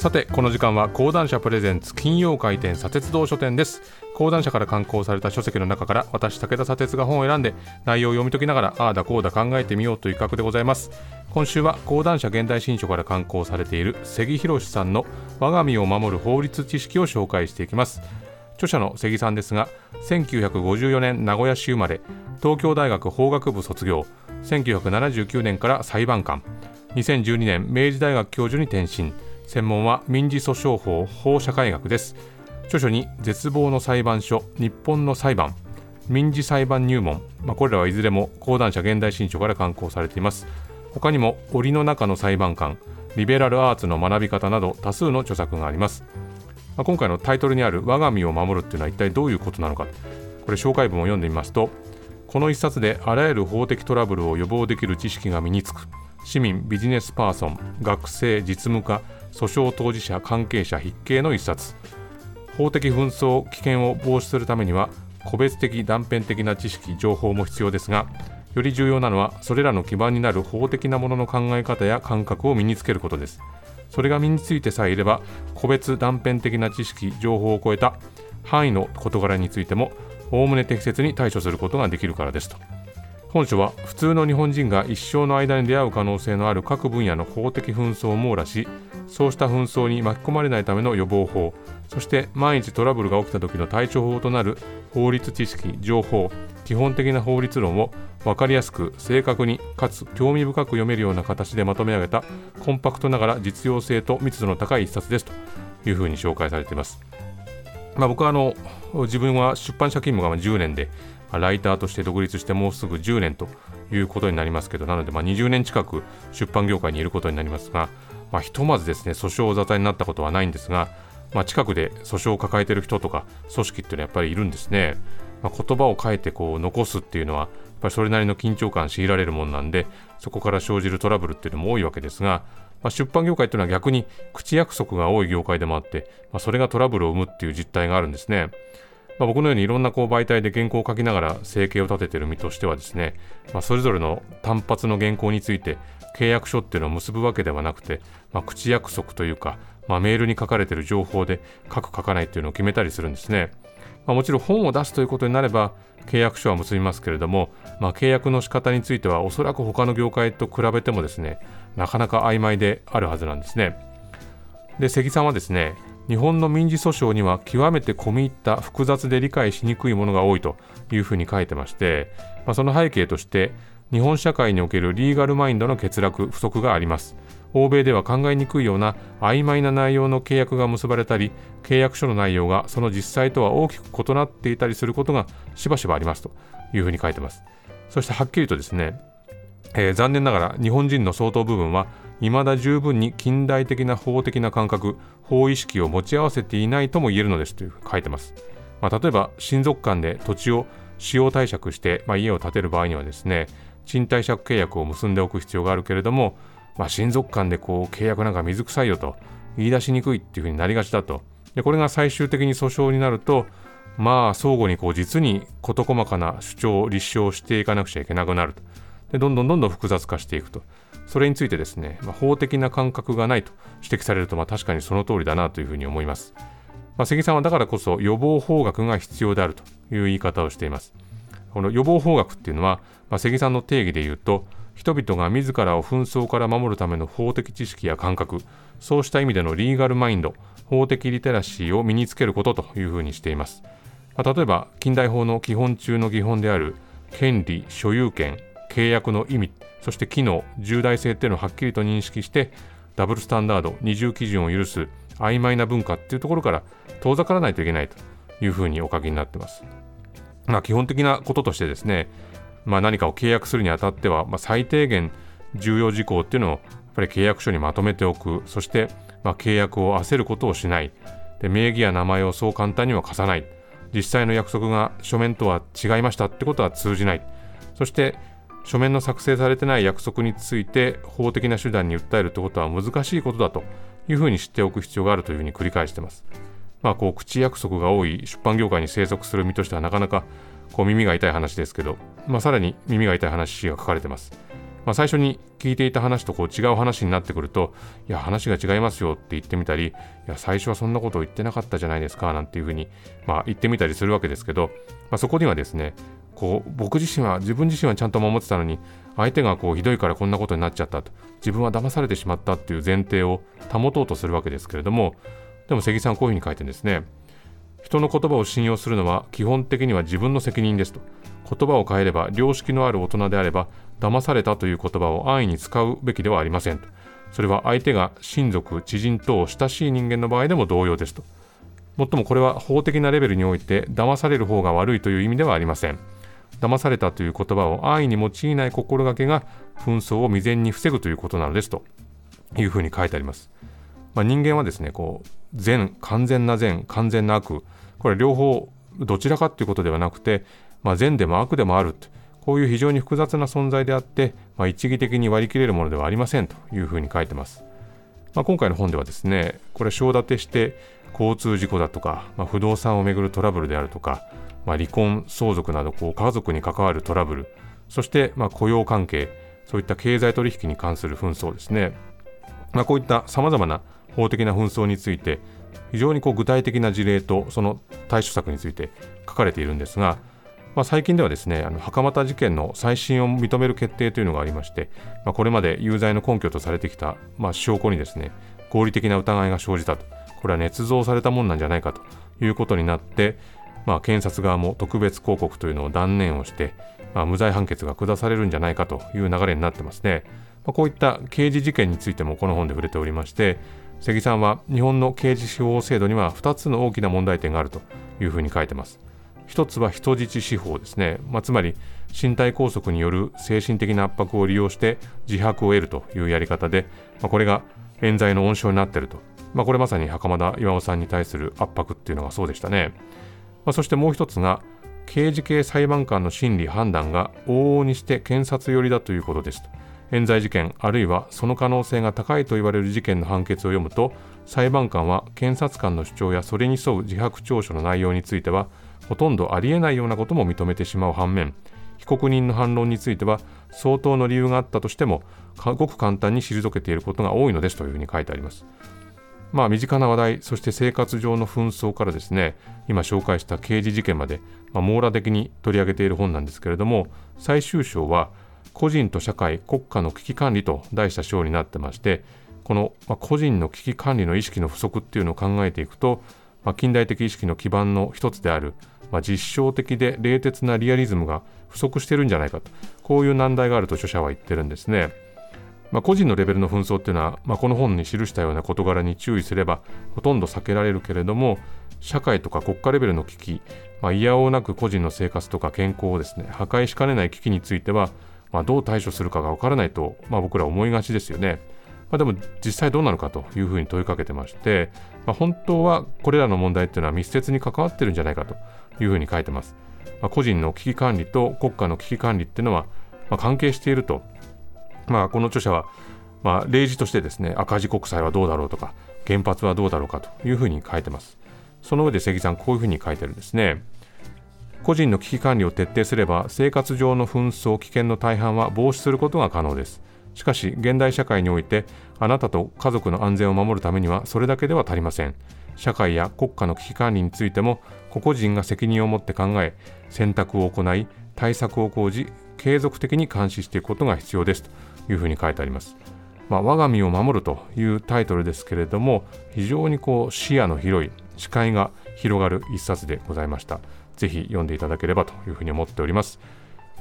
さてこの時間は講談社プレゼンツ金曜回転砂鉄道書店です。講談社から刊行された書籍の中から私武田砂鉄が本を選んで内容を読み解きながらああだこうだ考えてみようという企画でございます。今週は講談社現代新書から刊行されている関博さんの我が身を守る法律知識を紹介していきます。著者の関さんですが1954年名古屋市生まれ東京大学法学部卒業。1979年から裁判官。2012年明治大学教授に転身。専門は民事訴訟法法社会学です。著書に絶望の裁判所日本の裁判民事裁判入門、まあ、これらはいずれも講談社現代新書から刊行されています。他にも檻の中の裁判官リベラルアーツの学び方など多数の著作があります、まあ、今回のタイトルにある我が身を守るっていうのは一体どういうことなのかこれ紹介文を読んでみますとこの一冊であらゆる法的トラブルを予防できる知識が身につく。市民ビジネスパーソン学生実務家訴訟当事者関係者筆形の一冊。法的紛争危険を防止するためには個別的断片的な知識情報も必要ですがより重要なのはそれらの基盤になる法的なものの考え方や感覚を身につけることです。それが身についてさえいれば個別断片的な知識情報を超えた範囲の事柄についてもおおむね適切に対処することができるからですと。本書は普通の日本人が一生の間に出会う可能性のある各分野の法的紛争を網羅しそうした紛争に巻き込まれないための予防法そして万一トラブルが起きた時の対処法となる法律知識情報基本的な法律論を分かりやすく正確にかつ興味深く読めるような形でまとめ上げたコンパクトながら実用性と密度の高い一冊ですというふうに紹介されています。まあ、僕はあの自分は出版社勤務が10年でライターとして独立してもうすぐ10年ということになりますけどなのでま20年近く出版業界にいることになりますが、まあ、ひとまずですね訴訟沙汰になったことはないんですが、まあ、近くで訴訟を抱えている人とか組織っていうのはやっぱりいるんですね、まあ、言葉を変えてこう残すっていうのはやっぱりそれなりの緊張感強いられるもんなんでそこから生じるトラブルっていうのも多いわけですが、まあ、出版業界っていうのは逆に口約束が多い業界でもあって、まあ、それがトラブルを生むっていう実態があるんですね。まあ、僕のようにいろんなこう媒体で原稿を書きながら生計を立てている身としてはですね、まあ、それぞれの単発の原稿について契約書っていうのを結ぶわけではなくて、まあ、口約束というか、まあ、メールに書かれている情報で書く書かないっていうのを決めたりするんですね。まあ、もちろん本を出すということになれば契約書は結びますけれども、まあ、契約の仕方についてはおそらく他の業界と比べてもですねなかなか曖昧であるはずなんですね。で関さんはですね日本の民事訴訟には極めて込み入った複雑で理解しにくいものが多いというふうに書いてまして、まあ、その背景として日本社会におけるリーガルマインドの欠落不足があります。欧米では考えにくいような曖昧な内容の契約が結ばれたり契約書の内容がその実際とは大きく異なっていたりすることがしばしばありますというふうに書いてます。そしてはっきりとですね、えー、残念ながら日本人の相当部分は未だ十分に近代的な法的な感覚法意識を持ち合わせていないとも言えるのですという書いてます、まあ、例えば親族間で土地を使用貸借して、まあ、家を建てる場合にはですね賃貸借契約を結んでおく必要があるけれども、まあ、親族間でこう契約なんか水臭いよと言い出しにくいっていうふうになりがちだと。でこれが最終的に訴訟になるとまあ相互にこう実に事細かな主張を立証していかなくちゃいけなくなると。でどんどんどんどん複雑化していくとそれについてですね、まあ、法的な感覚がないと指摘されると、まあ、確かにその通りだなというふうに思います。まあ、関さんはだからこそ予防法学が必要であるという言い方をしています。この予防法学っていうのは、まあ、関さんの定義で言うと、人々が自らを紛争から守るための法的知識や感覚、そうした意味でのリーガルマインド、法的リテラシーを身につけることというふうにしています。まあ、例えば、近代法の基本中の基本である権利、所有権、契約の意味、そして機能、重大性っていうのをはっきりと認識して、ダブルスタンダード、二重基準を許す曖昧な文化っていうところから遠ざからないといけないというふうにお書きになってます。まあ、基本的なこととしてですね、まあ、何かを契約するにあたっては、まあ、最低限重要事項っていうのをやっぱり契約書にまとめておく、そして、まあ、契約を焦ることをしない。で、名義や名前をそう簡単には貸さない、実際の約束が書面とは違いましたってことは通じない、そして書面の作成されてない約束について法的な手段に訴えるということは難しいことだというふうに知っておく必要があるというふうに繰り返してます。まあ、こう口約束が多い出版業界に生息する身としてはなかなかこう耳が痛い話ですけど、まあ、さらに耳が痛い話が書かれてます。まあ、最初に聞いていた話とこう違う話になってくると、いや、話が違いますよって言ってみたり、いや、最初はそんなことを言ってなかったじゃないですか、なんていうふうに、まあ、言ってみたりするわけですけど、まあ、そこにはですね、こう僕自身は自分自身はちゃんと守ってたのに相手がこうひどいからこんなことになっちゃったと。自分は騙されてしまったっていう前提を保とうとするわけですけれどもでも関さんこういうふうに書いてるんですね。人の言葉を信用するのは基本的には自分の責任ですと。言葉を変えれば良識のある大人であれば騙されたという言葉を安易に使うべきではありませんと。それは相手が親族知人等親しい人間の場合でも同様ですと。もっともこれは法的なレベルにおいて騙される方が悪いという意味ではありません。騙されたという言葉を安易に用いない心がけが紛争を未然に防ぐということなのですというふうに書いてあります。まあ、人間はですね、こう善、完全な善、完全な悪、これ両方どちらかということではなくて、まあ、善でも悪でもあるこういう非常に複雑な存在であって、まあ、一義的に割り切れるものではありませんというふうに書いてます。まあ、今回の本ではですね、これ章立てして交通事故だとか、まあ、不動産をめぐるトラブルであるとか、まあ、離婚、相続などこう家族に関わるトラブル、そしてまあ雇用関係、そういった経済取引に関する紛争ですね。まあ、こういったさまざまな法的な紛争について、非常にこう具体的な事例とその対処策について書かれているんですが、まあ、最近ではですねあの袴田事件の再審を認める決定というのがありまして、まあ、これまで有罪の根拠とされてきた、まあ、証拠にですね合理的な疑いが生じたとこれは捏造されたもんなんじゃないかということになって、まあ、検察側も特別抗告というのを断念をして、まあ、無罪判決が下されるんじゃないかという流れになってますね。まあ、こういった刑事事件についてもこの本で触れておりまして、関さんは日本の刑事司法制度には2つの大きな問題点があるというふうに書いてます。1つは人質司法ですね、まあ、つまり身体拘束による精神的な圧迫を利用して自白を得るというやり方で、まあ、これが冤罪の温床になっていると、まあ、これまさに袴田巌さんに対する圧迫っていうのがそうでしたね。まあ、そしてもう一つが刑事系裁判官の審理判断が往々にして検察寄りだということです冤罪事件あるいはその可能性が高いと言われる事件の判決を読むと裁判官は検察官の主張やそれに沿う自白調書の内容についてはほとんどありえないようなことも認めてしまう反面被告人の反論については相当の理由があったとしてもごく簡単に退けていることが多いのですというふうに書いてあります。まあ、身近な話題、そして生活上の紛争からですね、今紹介した刑事事件まで、まあ、網羅的に取り上げている本なんですけれども、最終章は、個人と社会、国家の危機管理と題した章になってまして、この、まあ、個人の危機管理の意識の不足っていうのを考えていくと、まあ、近代的意識の基盤の一つである、まあ、実証的で冷徹なリアリズムが不足してるんじゃないかと、こういう難題があると著者は言ってるんですね。まあ、個人のレベルの紛争っていうのは、まあ、この本に記したような事柄に注意すればほとんど避けられるけれども社会とか国家レベルの危機、まあ、いやおうなく個人の生活とか健康をですね破壊しかねない危機については、まあ、どう対処するかがわからないと、まあ、僕ら思いがちですよね。まあ、でも実際どうなのかというふうに問いかけてまして、まあ、本当はこれらの問題っていうのは密接に関わってるんじゃないかというふうに書いてます。まあ、個人の危機管理と国家の危機管理っていうのは、まあ、関係しているとまあ、この著者は、まあ、例示としてですね赤字国債はどうだろうとか原発はどうだろうかというふうに書いてます。その上で関さんこういうふうに書いてるんですね。個人の危機管理を徹底すれば生活上の紛争危険の大半は防止することが可能です。しかし現代社会においてあなたと家族の安全を守るためにはそれだけでは足りません。社会や国家の危機管理についても個々人が責任を持って考え選択を行い対策を講じ継続的に監視していくことが必要ですというふうに書いてあります。まあ、我が身を守るというタイトルですけれども非常にこう視野の広い視界が広がる一冊でございました。ぜひ読んでいただければというふうに思っております。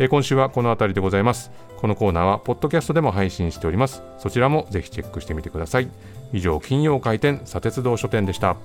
え今週はこの辺りでございます。このコーナーはポッドキャストでも配信しております。そちらもぜひチェックしてみてください。以上、金曜開店、砂鉄道書店でした。